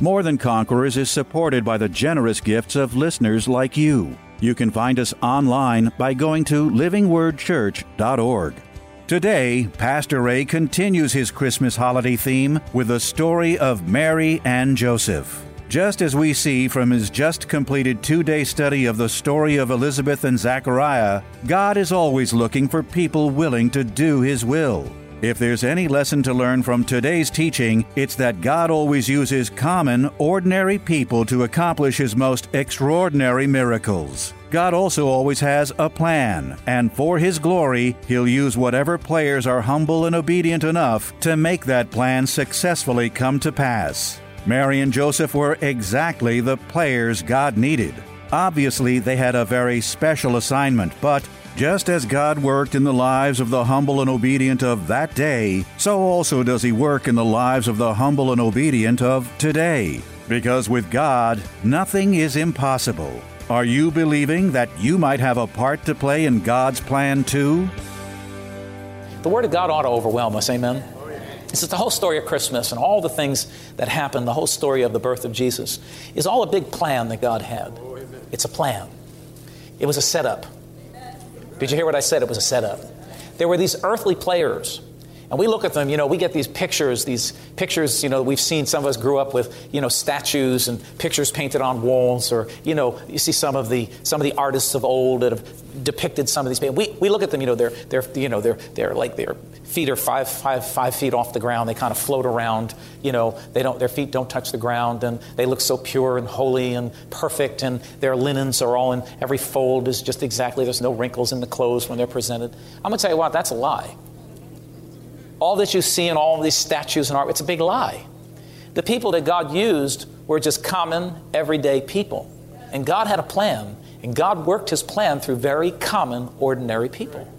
More Than Conquerors is supported by the generous gifts of listeners like you. You can find us online by going to livingwordchurch.org. Today, Pastor Ray continues his Christmas holiday theme with the story of Mary and Joseph. Just as we see from his just completed two day study of the story of Elizabeth and Zachariah, God is always looking for people willing to do his will. If there's any lesson to learn from today's teaching, it's that God always uses common, ordinary people to accomplish his most extraordinary miracles. God also always has a plan, and for his glory, he'll use whatever players are humble and obedient enough to make that plan successfully come to pass. Mary and Joseph were exactly the players God needed. Obviously, they had a very special assignment, but just as God worked in the lives of the humble and obedient of that day, so also does He work in the lives of the humble and obedient of today. Because with God, nothing is impossible. Are you believing that you might have a part to play in God's plan too? The Word of God ought to overwhelm us, amen? This is the whole story of Christmas and all the things that happened, the whole story of the birth of Jesus, is all a big plan that God had. It's a plan. It was a setup. Did you hear what I said? It was a setup. There were these earthly players and we look at them, you know, we get these pictures, these pictures, you know, we've seen, some of us grew up with, you know, statues and pictures painted on walls, or, you know, you see some of the, some of the artists of old that have depicted some of these people. We, we look at them, you know, they're, they're, you know, they're, they're like their feet are five, five, five feet off the ground. They kind of float around, you know, they don't, their feet don't touch the ground, and they look so pure and holy and perfect, and their linens are all in, every fold is just exactly, there's no wrinkles in the clothes when they're presented. I'm going to tell you what, that's a lie all that you see in all these statues and art, it's a big lie. The people that God used were just common, everyday people. And God had a plan, and God worked his plan through very common, ordinary people.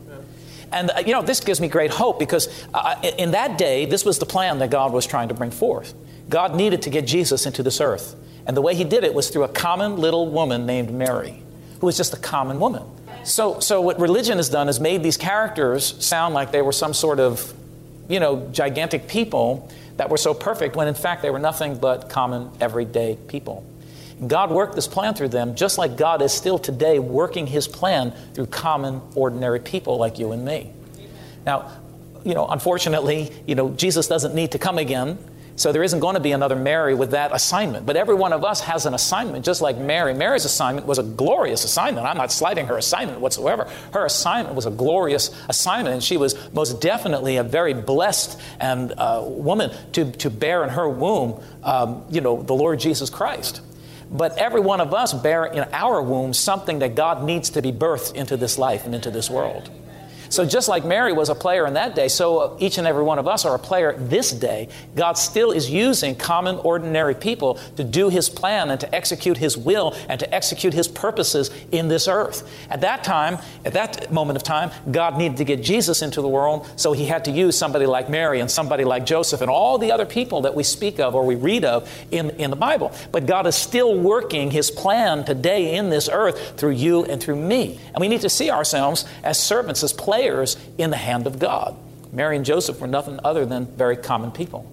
And, uh, you know, this gives me great hope because uh, in that day, this was the plan that God was trying to bring forth. God needed to get Jesus into this earth. And the way he did it was through a common little woman named Mary, who was just a common woman. So, so what religion has done is made these characters sound like they were some sort of you know, gigantic people that were so perfect when in fact they were nothing but common, everyday people. God worked this plan through them just like God is still today working his plan through common, ordinary people like you and me. Now, you know, unfortunately, you know, Jesus doesn't need to come again so there isn't going to be another Mary with that assignment. But every one of us has an assignment, just like Mary. Mary's assignment was a glorious assignment. I'm not slighting her assignment whatsoever. Her assignment was a glorious assignment, and she was most definitely a very blessed and uh, woman to, to bear in her womb, um, you know, the Lord Jesus Christ. But every one of us bear in our womb something that God needs to be birthed into this life and into this world. So, just like Mary was a player in that day, so each and every one of us are a player this day. God still is using common, ordinary people to do His plan and to execute His will and to execute His purposes in this earth. At that time, at that moment of time, God needed to get Jesus into the world, so He had to use somebody like Mary and somebody like Joseph and all the other people that we speak of or we read of in, in the Bible. But God is still working His plan today in this earth through you and through me. And we need to see ourselves as servants, as players in the hand of God. Mary and Joseph were nothing other than very common people.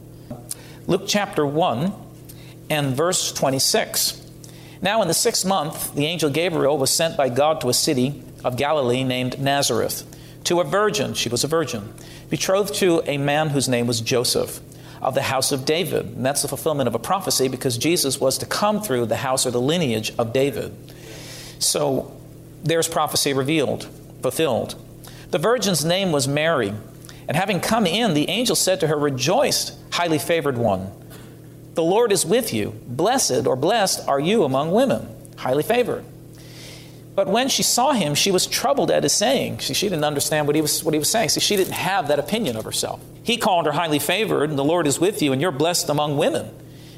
Luke chapter 1 and verse 26. Now, in the sixth month, the angel Gabriel was sent by God to a city of Galilee named Nazareth, to a virgin, she was a virgin, betrothed to a man whose name was Joseph, of the house of David. And that's the fulfillment of a prophecy because Jesus was to come through the house or the lineage of David. So there's prophecy revealed, fulfilled. The virgin's name was Mary. And having come in, the angel said to her, Rejoice, highly favored one. The Lord is with you. Blessed or blessed are you among women, highly favored. But when she saw him, she was troubled at his saying. She, she didn't understand what he, was, what he was saying. See, she didn't have that opinion of herself. He called her highly favored, and the Lord is with you, and you're blessed among women.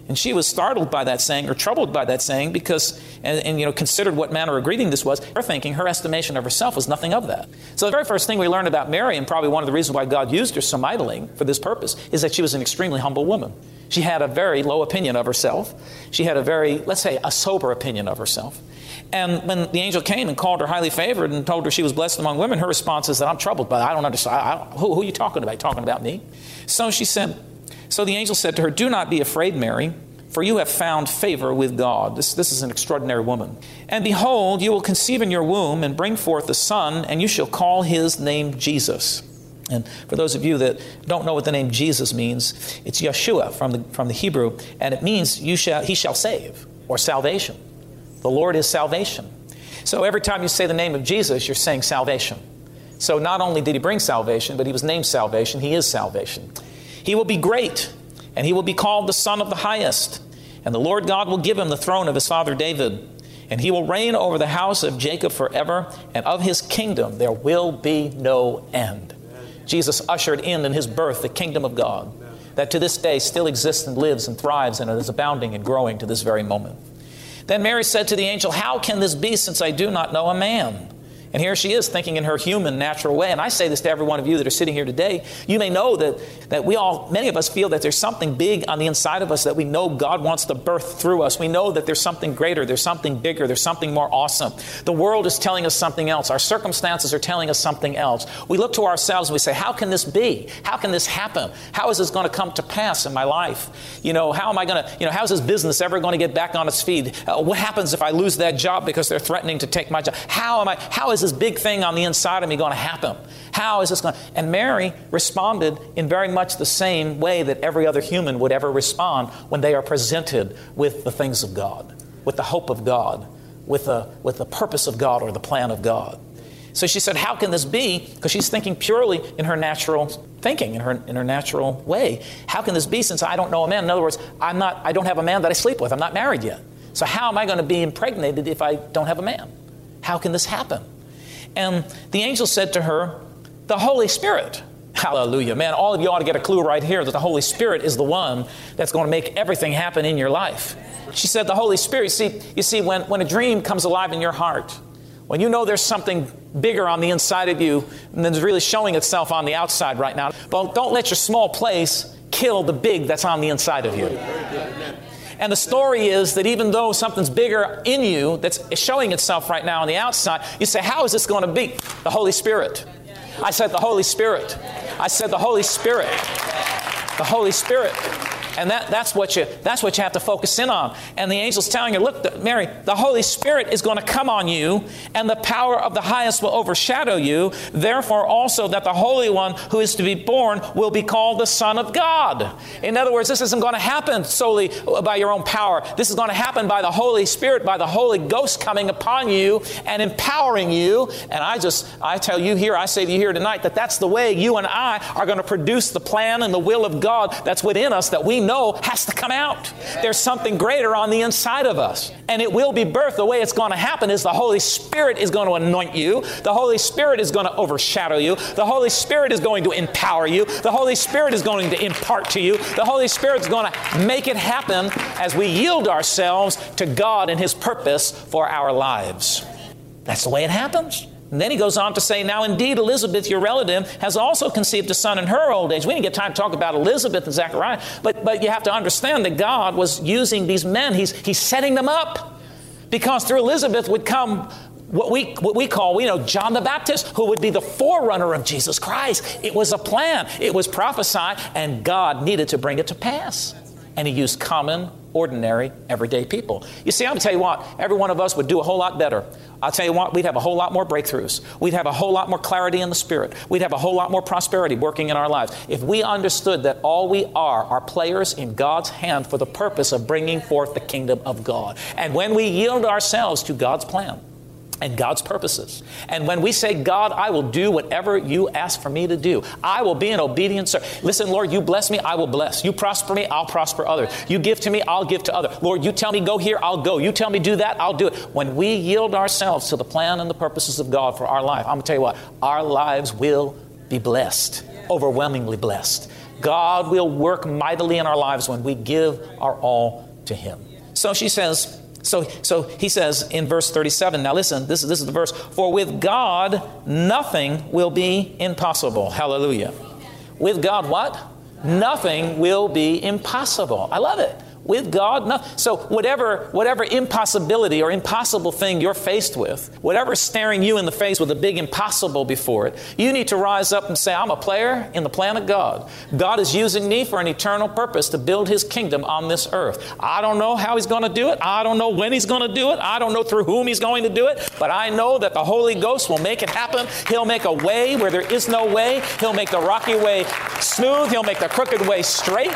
And she was startled by that saying or troubled by that saying because, and, and, you know, considered what manner of greeting this was. Her thinking, her estimation of herself was nothing of that. So the very first thing we learn about Mary, and probably one of the reasons why God used her so mightily for this purpose, is that she was an extremely humble woman. She had a very low opinion of herself. She had a very, let's say, a sober opinion of herself. And when the angel came and called her highly favored and told her she was blessed among women, her response is that I'm troubled that. I don't understand. I don't, who, who are you talking about? Talking about me? So she said, so the angel said to her, Do not be afraid, Mary, for you have found favor with God. This, this is an extraordinary woman. And behold, you will conceive in your womb and bring forth a son, and you shall call his name Jesus. And for those of you that don't know what the name Jesus means, it's Yeshua from the, from the Hebrew, and it means you shall, he shall save, or salvation. The Lord is salvation. So every time you say the name of Jesus, you're saying salvation. So not only did he bring salvation, but he was named salvation, he is salvation. He will be great, and he will be called the Son of the Highest. And the Lord God will give him the throne of his father David. And he will reign over the house of Jacob forever, and of his kingdom there will be no end. Jesus ushered in in his birth the kingdom of God that to this day still exists and lives and thrives and is abounding and growing to this very moment. Then Mary said to the angel, How can this be since I do not know a man? And here she is thinking in her human, natural way. And I say this to every one of you that are sitting here today. You may know that, that we all, many of us feel that there's something big on the inside of us that we know God wants to birth through us. We know that there's something greater, there's something bigger, there's something more awesome. The world is telling us something else. Our circumstances are telling us something else. We look to ourselves and we say, How can this be? How can this happen? How is this going to come to pass in my life? You know, how am I going to, you know, how's this business ever going to get back on its feet? Uh, what happens if I lose that job because they're threatening to take my job? How am I, how is this big thing on the inside of me going to happen? How is this going to? And Mary responded in very much the same way that every other human would ever respond when they are presented with the things of God, with the hope of God, with the, with the purpose of God or the plan of God. So she said, How can this be? Because she's thinking purely in her natural thinking, in her, in her natural way. How can this be since I don't know a man? In other words, I'm not, I don't have a man that I sleep with. I'm not married yet. So how am I going to be impregnated if I don't have a man? How can this happen? And the angel said to her, The Holy Spirit. Hallelujah. Man, all of you ought to get a clue right here that the Holy Spirit is the one that's going to make everything happen in your life. She said, The Holy Spirit. See, you see when, when a dream comes alive in your heart, when you know there's something bigger on the inside of you than is really showing itself on the outside right now, but don't let your small place kill the big that's on the inside of you. And the story is that even though something's bigger in you that's showing itself right now on the outside, you say, How is this going to be? The Holy Spirit. I said, The Holy Spirit. I said, The Holy Spirit. The Holy Spirit. And that, that's, what you, that's what you have to focus in on. And the angel's telling her, Look, Mary, the Holy Spirit is going to come on you, and the power of the highest will overshadow you. Therefore, also, that the Holy One who is to be born will be called the Son of God. In other words, this isn't going to happen solely by your own power. This is going to happen by the Holy Spirit, by the Holy Ghost coming upon you and empowering you. And I just, I tell you here, I say to you here tonight that that's the way you and I are going to produce the plan and the will of God that's within us that we know has to come out. There's something greater on the inside of us. And it will be birthed. The way it's going to happen is the Holy Spirit is going to anoint you. The Holy Spirit is going to overshadow you. The Holy Spirit is going to empower you. The Holy Spirit is going to impart to you. The Holy Spirit is going to make it happen as we yield ourselves to God and His purpose for our lives. That's the way it happens. And then he goes on to say, Now indeed, Elizabeth, your relative, has also conceived a son in her old age. We didn't get time to talk about Elizabeth and Zechariah, but, but you have to understand that God was using these men, he's, he's setting them up. Because through Elizabeth would come what we, what we call, you know, John the Baptist, who would be the forerunner of Jesus Christ. It was a plan, it was prophesied, and God needed to bring it to pass. And he used common, ordinary, everyday people. You see, I'm tell you what, every one of us would do a whole lot better I'll tell you what, we'd have a whole lot more breakthroughs. We'd have a whole lot more clarity in the Spirit. We'd have a whole lot more prosperity working in our lives if we understood that all we are are players in God's hand for the purpose of bringing forth the kingdom of God. And when we yield ourselves to God's plan, and God's purposes. And when we say, God, I will do whatever you ask for me to do, I will be an obedient servant. Listen, Lord, you bless me, I will bless. You prosper me, I'll prosper others. You give to me, I'll give to others. Lord, you tell me go here, I'll go. You tell me do that, I'll do it. When we yield ourselves to the plan and the purposes of God for our life, I'm going to tell you what, our lives will be blessed, overwhelmingly blessed God will work mightily in our lives when we give our all to Him. So she says, so, so he says in verse 37, now listen, this is, this is the verse, for with God nothing will be impossible. Hallelujah. With God, what? Nothing will be impossible. I love it with God? No. So whatever whatever impossibility or impossible thing you're faced with, whatever's staring you in the face with a big impossible before it, you need to rise up and say, I'm a player in the plan of God. God is using me for an eternal purpose to build his kingdom on this earth. I don't know how he's going to do it. I don't know when he's going to do it. I don't know through whom he's going to do it, but I know that the Holy Ghost will make it happen. He'll make a way where there is no way. He'll make the rocky way smooth. He'll make the crooked way straight.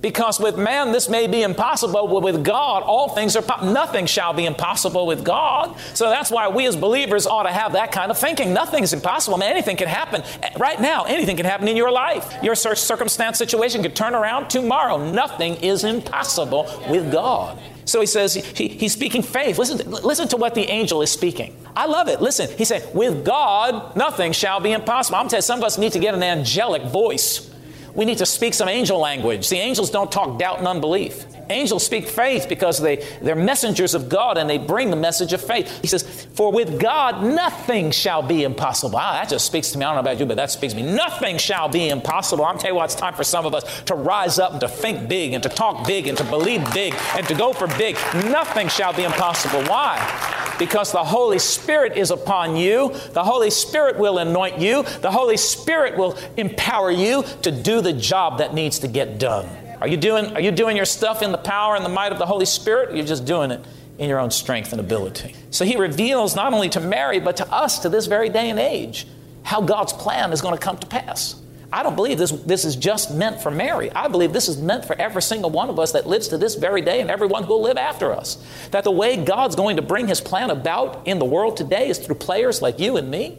Because with man this may be impossible, but with God all things are po- nothing shall be impossible with God. So that's why we as believers ought to have that kind of thinking. Nothing's impossible. Man, anything can happen right now. Anything can happen in your life. Your circumstance situation could turn around tomorrow. Nothing is impossible with God. So he says he, he's speaking faith. Listen to, listen to what the angel is speaking. I love it. Listen, he said, with God, nothing shall be impossible. I'm telling you, some of us need to get an angelic voice. We need to speak some angel language. The angels don't talk doubt and unbelief. Angels speak faith because they, they're messengers of God and they bring the message of faith. He says, For with God nothing shall be impossible. Ah, that just speaks to me. I don't know about you, but that speaks to me. Nothing shall be impossible. I'm telling you what, it's time for some of us to rise up and to think big and to talk big and to believe big and to go for big. Nothing shall be impossible. Why? Because the Holy Spirit is upon you. The Holy Spirit will anoint you. The Holy Spirit will empower you to do the job that needs to get done. Are you doing, are you doing your stuff in the power and the might of the Holy Spirit? you're just doing it in your own strength and ability. So he reveals not only to Mary, but to us to this very day and age how God's plan is going to come to pass. I don't believe this, this is just meant for Mary. I believe this is meant for every single one of us that lives to this very day and everyone who will live after us. That the way God's going to bring his plan about in the world today is through players like you and me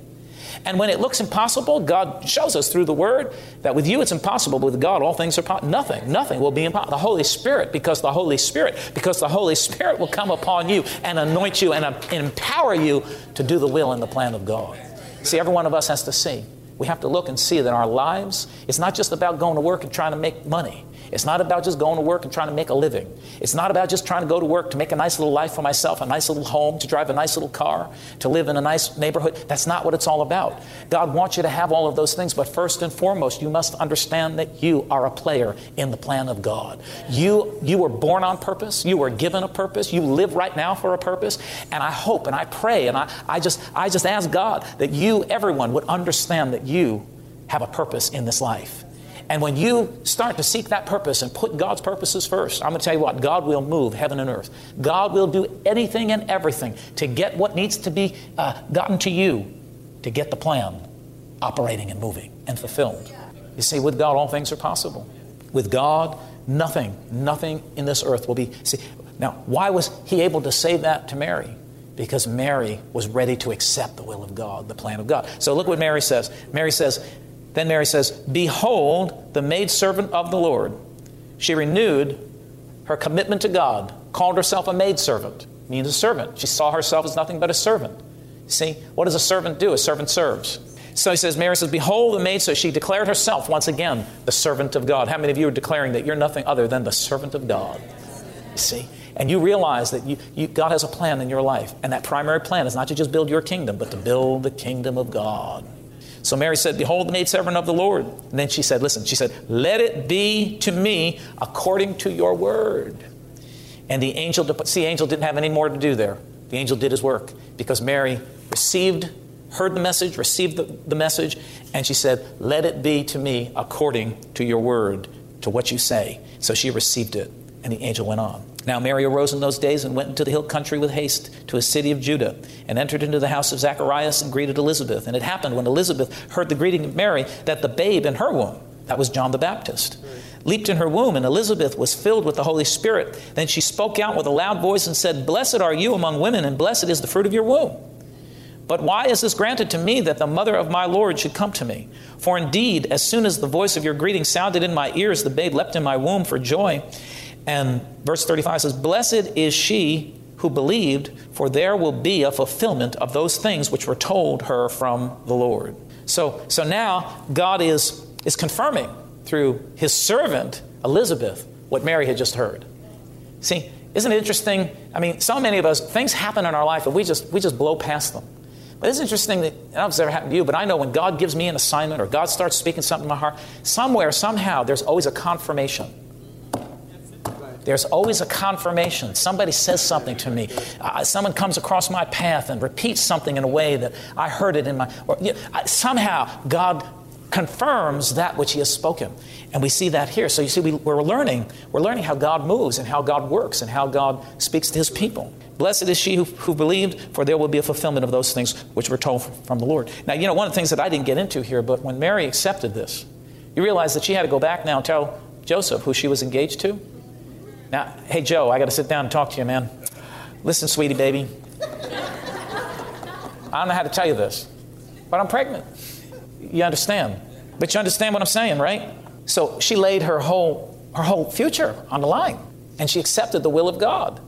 and when it looks impossible, God shows us through the Word that with you it's impossible, but with God all things are possible. Nothing, nothing will be impossible. The Holy Spirit, because the Holy Spirit, because the Holy Spirit will come upon you and anoint you and, uh, empower you to do the will and the plan of God. See, every one of us has to see. We have to look and see that our lives, it's not just about going to work and trying to make money. It's not about just going to work and trying to make a living. It's not about just trying to go to work to make a nice little life for myself, a nice little home, to drive a nice little car, to live in a nice neighborhood. That's not what it's all about. God wants you to have all of those things, but first and foremost, you must understand that you are a player in the plan of God. You, you were born on purpose, you were given a purpose, you live right now for a purpose, and I hope and I pray and I, I, just, I just ask God that you, everyone, would understand that you have a purpose in this life. And when you start to seek that purpose and put God's purposes first, I'm going to tell you what, God will move heaven and earth. God will do anything and everything to get what needs to be uh, gotten to you to get the plan operating and moving and fulfilled. You see, with God, all things are possible. With God, nothing, nothing in this earth will be. See, now, why was he able to say that to Mary? Because Mary was ready to accept the will of God, the plan of God. So look what Mary says. Mary says, then Mary says, Behold, the maidservant of the Lord. She renewed her commitment to God, called herself a maidservant, means a servant. She saw herself as nothing but a servant. See, what does a servant do? A servant serves. So he says, Mary says, Behold the maid. So she declared herself once again the servant of God. How many of you are declaring that you're nothing other than the servant of God? You see? And you realize that you, you, God has a plan in your life. And that primary plan is not to just build your kingdom, but to build the kingdom of God. So Mary said, Behold the maidservant of the Lord. And then she said, Listen, she said, Let it be to me according to your word. And the angel, see, angel didn't have any more to do there. The angel did his work because Mary received, heard the message, received the, the message, and she said, Let it be to me according to your word, to what you say. So she received it, and the angel went on. Now Mary arose in those days and went into the hill country with haste to a city of Judah, and entered into the house of Zacharias and greeted Elizabeth. And it happened when Elizabeth heard the greeting of Mary that the babe in her womb, that was John the Baptist, leaped in her womb, and Elizabeth was filled with the Holy Spirit. Then she spoke out with a loud voice and said, Blessed are you among women, and blessed is the fruit of your womb. But why is this granted to me that the mother of my Lord should come to me? For indeed, as soon as the voice of your greeting sounded in my ears, the babe leapt in my womb for joy. And verse 35 says, Blessed is she who believed, for there will be a fulfillment of those things which were told her from the Lord. So, so now God is is confirming through his servant, Elizabeth, what Mary had just heard. See, isn't it interesting? I mean, so many of us, things happen in our life and we just, we just blow past them. But it's interesting that, I don't know if it's ever happened to you, but I know when God gives me an assignment or God starts speaking something in my heart, somewhere, somehow, there's always a confirmation. There's always a confirmation. Somebody says something to me. Uh, someone comes across my path and repeats something in a way that I heard it in my. Or, you know, somehow, God confirms that which He has spoken. And we see that here. So you see, we, we're learning. We're learning how God moves and how God works and how God speaks to His people. Blessed is she who, who believed, for there will be a fulfillment of those things which were told from the Lord. Now, you know, one of the things that I didn't get into here, but when Mary accepted this, you realize that she had to go back now and tell Joseph who she was engaged to. Now, hey, Joe, I got to sit down and talk to you, man. Listen, sweetie baby. I don't know how to tell you this, but I'm pregnant. You understand? But you understand what I'm saying, right? So she laid her whole, her whole future on the line, and she accepted the will of God.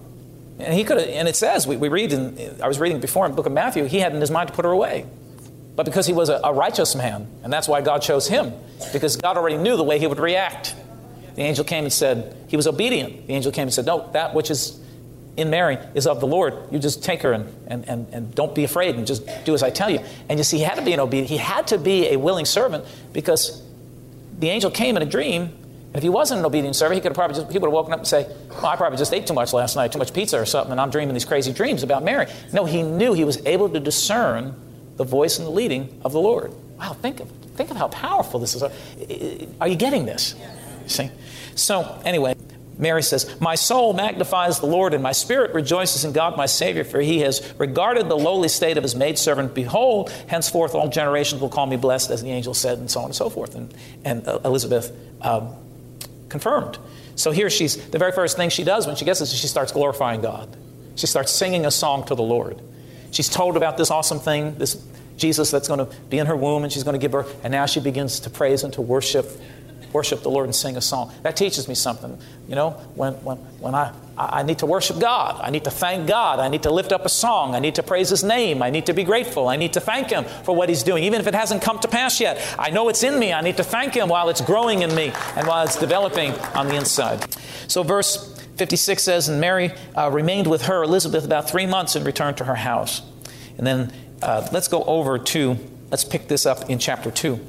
And he could have, and it says, we, we read in, I was reading before in the book of Matthew, he had in his mind to put her away. But because he was a, a righteous man, and that's why God chose him, because God already knew the way he would react. The angel came and said, he was obedient. The angel came and said, No, that which is in Mary is of the Lord. You just take her and, and, and, and don't be afraid and just do as I tell you. And you see, he had to be an obedient, he had to be a willing servant because the angel came in a dream and if he wasn't an obedient servant, he could have probably just, he would have woken up and say, well, I probably just ate too much last night, too much pizza or something, and I'm dreaming these crazy dreams about Mary. No, he knew he was able to discern the voice and the leading of the Lord. Wow, think of, think of how powerful this is. Are you getting this? See? So, anyway, Mary says, My soul magnifies the Lord, and my spirit rejoices in God my Savior, for he has regarded the lowly state of his maidservant. Behold, henceforth all generations will call me blessed, as the angel said, and so on and so forth. And, and uh, Elizabeth um, confirmed. So here she's, the very first thing she does when she gets this is she starts glorifying God. She starts singing a song to the Lord. She's told about this awesome thing, this Jesus that's going to be in her womb and she's going to give birth, and now she begins to praise and to worship worship the Lord and sing a song. That teaches me something. You know, when, when, when I, I need to worship God, I need to thank God, I need to lift up a song, I need to praise His name, I need to be grateful, I need to thank Him for what He's doing, even if it hasn't come to pass yet. I know it's in me, I need to thank Him while it's growing in me and while it's developing on the inside. So, verse 56 says, And Mary uh, remained with her, Elizabeth, about three months and returned to her house. And then uh, let's go over to, let's pick this up in chapter 2.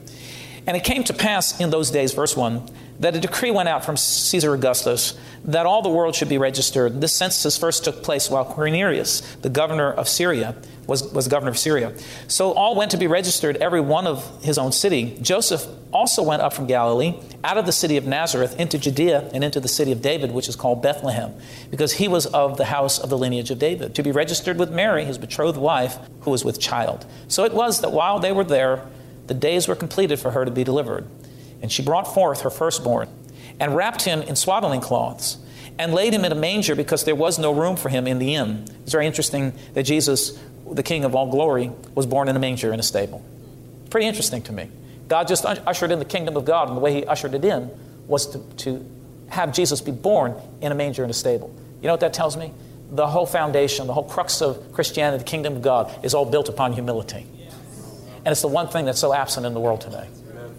And it came to pass in those days, verse 1, that a decree went out from Caesar Augustus that all the world should be registered. This census first took place while Quirinius, the governor of Syria, was, was governor of Syria. So all went to be registered, every one of his own city. Joseph also went up from Galilee, out of the city of Nazareth, into Judea and into the city of David, which is called Bethlehem, because he was of the house of the lineage of David, to be registered with Mary, his betrothed wife, who was with child. So it was that while they were there, the days were completed for her to be delivered. And she brought forth her firstborn, and wrapped him in swaddling cloths, and laid him in a manger because there was no room for him in the inn. It's very interesting that Jesus, the King of all glory, was born in a manger in a stable. Pretty interesting to me. God just ushered in the kingdom of God, and the way He ushered it in was to, to have Jesus be born in a manger in a stable. You know what that tells me? The whole foundation, the whole crux of Christianity, the kingdom of God, is all built upon humility. And it's the one thing that's so absent in the world today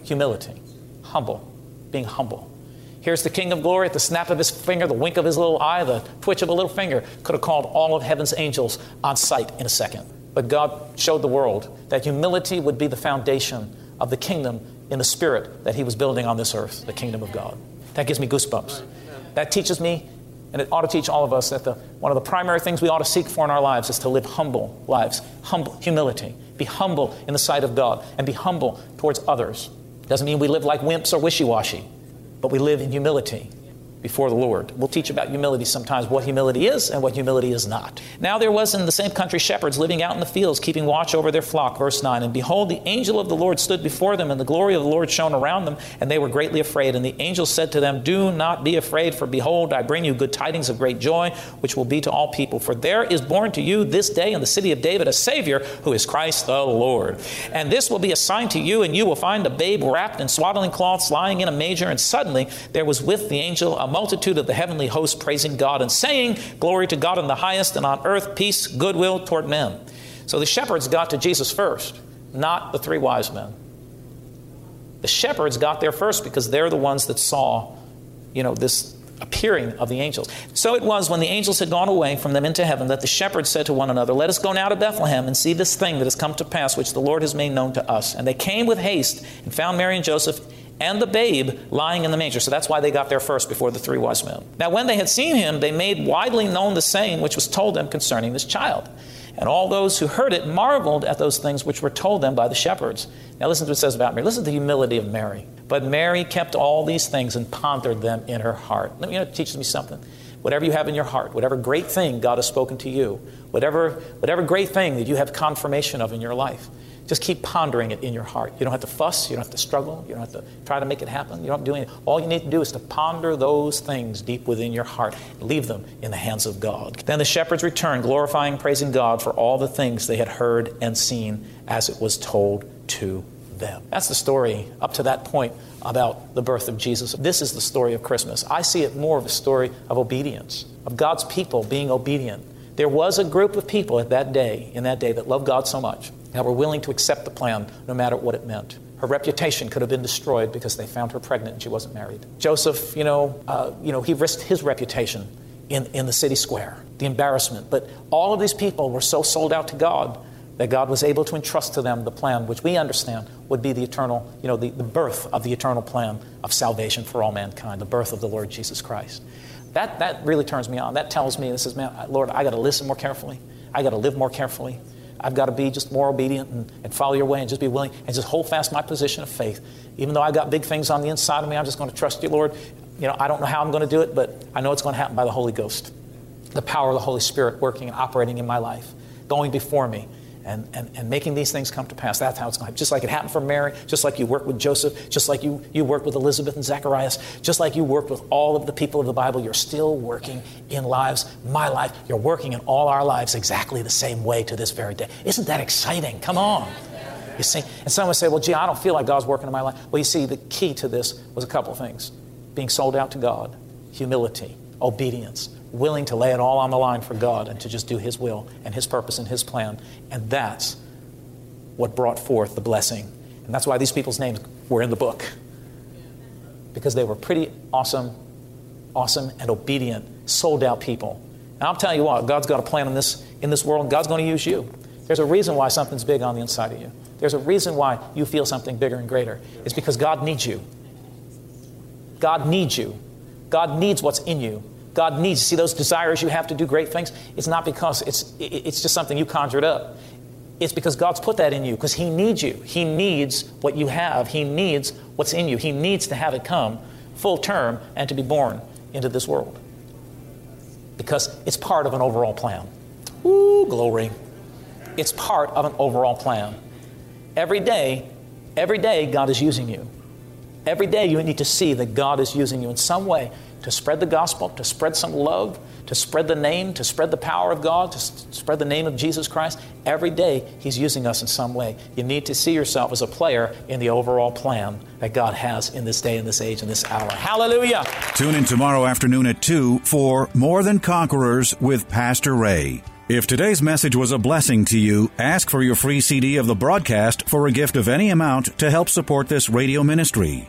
humility, humble, being humble. Here's the King of Glory at the snap of his finger, the wink of his little eye, the twitch of a little finger, could have called all of heaven's angels on sight in a second. But God showed the world that humility would be the foundation of the kingdom in the spirit that he was building on this earth, the kingdom of God. That gives me goosebumps. That teaches me, and it ought to teach all of us, that the, one of the primary things we ought to seek for in our lives is to live humble lives, humble humility. Be humble in the sight of God and be humble towards others. Doesn't mean we live like wimps or wishy washy, but we live in humility before the Lord. We'll teach about humility sometimes, what humility is and what humility is not. Now there was in the same country shepherds living out in the fields, keeping watch over their flock. Verse 9. And behold, the angel of the Lord stood before them, and the glory of the Lord shone around them, and they were greatly afraid. And the angel said to them, Do not be afraid, for behold, I bring you good tidings of great joy, which will be to all people. For there is born to you this day in the city of David a Savior, who is Christ the Lord. And this will be a sign to you, and you will find a babe wrapped in swaddling cloths, lying in a manger. And suddenly there was with the angel a multitude of the heavenly host praising God and saying, Glory to God in the highest, and on earth peace, goodwill toward men. So the shepherds got to Jesus first, not the three wise men. The shepherds got there first because they're the ones that saw, you know, this appearing of the angels. So it was when the angels had gone away from them into heaven that the shepherds said to one another, Let us go now to Bethlehem and see this thing that has come to pass, which the Lord has made known to us. And they came with haste and found Mary and Joseph and the babe lying in the manger. So that's why they got there first before the three wise men. Now, when they had seen him, they made widely known the saying which was told them concerning this child. And all those who heard it marveled at those things which were told them by the shepherds. Now, listen to what it says about Mary. Listen to the humility of Mary. But Mary kept all these things and pondered them in her heart. Let me you know, teach me something. Whatever you have in your heart, whatever great thing God has spoken to you, whatever, whatever great thing that you have confirmation of in your life, just keep pondering it in your heart. You don't have to fuss. You don't have to struggle. You don't have to try to make it happen. You don't do anything. All you need to do is to ponder those things deep within your heart. And leave them in the hands of God. Then the shepherds returned, glorifying, praising God for all the things they had heard and seen as it was told to them. That's the story up to that point about the birth of Jesus. This is the story of Christmas. I see it more of a story of obedience, of God's people being obedient. There was a group of people at that day, in that day, that loved God so much that were willing to accept the plan no matter what it meant. Her reputation could have been destroyed because they found her pregnant and she wasn't married. Joseph, you know, uh, you know, he risked his reputation in, in the city square, the embarrassment. But all of these people were so sold out to God that God was able to entrust to them the plan, which we understand would be the eternal, you know, the, the birth of the eternal plan of salvation for all mankind, the birth of the Lord Jesus Christ. That, that really turns me on. That tells me, this is, man, Lord, I got to listen more carefully. I got to live more carefully. I've got to be just more obedient and, and, follow your way and just be willing and just hold fast my position of faith. Even though I've got big things on the inside of me, I'm just going to trust you, Lord. You know, I don't know how I'm going to do it, but I know it's going to happen by the Holy Ghost. The power of the Holy Spirit working and operating in my life, going before me and, and, and making these things come to pass. That's how it's going to happen. Just like it happened for Mary, just like you worked with Joseph, just like you, you worked with Elizabeth and Zacharias, just like you worked with all of the people of the Bible, you're still working in lives, my life. You're working in all our lives exactly the same way to this very day. Isn't that exciting? Come on. You see? And someone would say, well, gee, I don't feel like God's working in my life. Well, you see, the key to this was a couple of things being sold out to God, humility, obedience, willing to lay it all on the line for God and to just do His will and His purpose and His plan. And that's what brought forth the blessing. And that's why these people's names were in the book. Because they were pretty awesome, awesome, and obedient, sold out people. And I'm telling you what, God's got a plan in this, in this world, God's going to use you. There's a reason why something's big on the inside of you. There's a reason why you feel something bigger and greater. It's because God needs you. God needs you. God needs what's in you. God needs. See those desires you have to do great things? It's not because it's, it's just something you conjured up. It's because God's put that in you because He needs you. He needs what you have. He needs what's in you. He needs to have it come full term and to be born into this world because it's part of an overall plan. Ooh, glory. It's part of an overall plan. Every day, every day, God is using you. Every day, you need to see that God is using you in some way to spread the gospel, to spread some love, to spread the name, to spread the power of God, to spread the name of Jesus Christ. Every day, He's using us in some way. You need to see yourself as a player in the overall plan that God has in this day, in this age, in this hour. Hallelujah. Tune in tomorrow afternoon at 2 for More Than Conquerors with Pastor Ray. If today's message was a blessing to you, ask for your free CD of the broadcast for a gift of any amount to help support this radio ministry.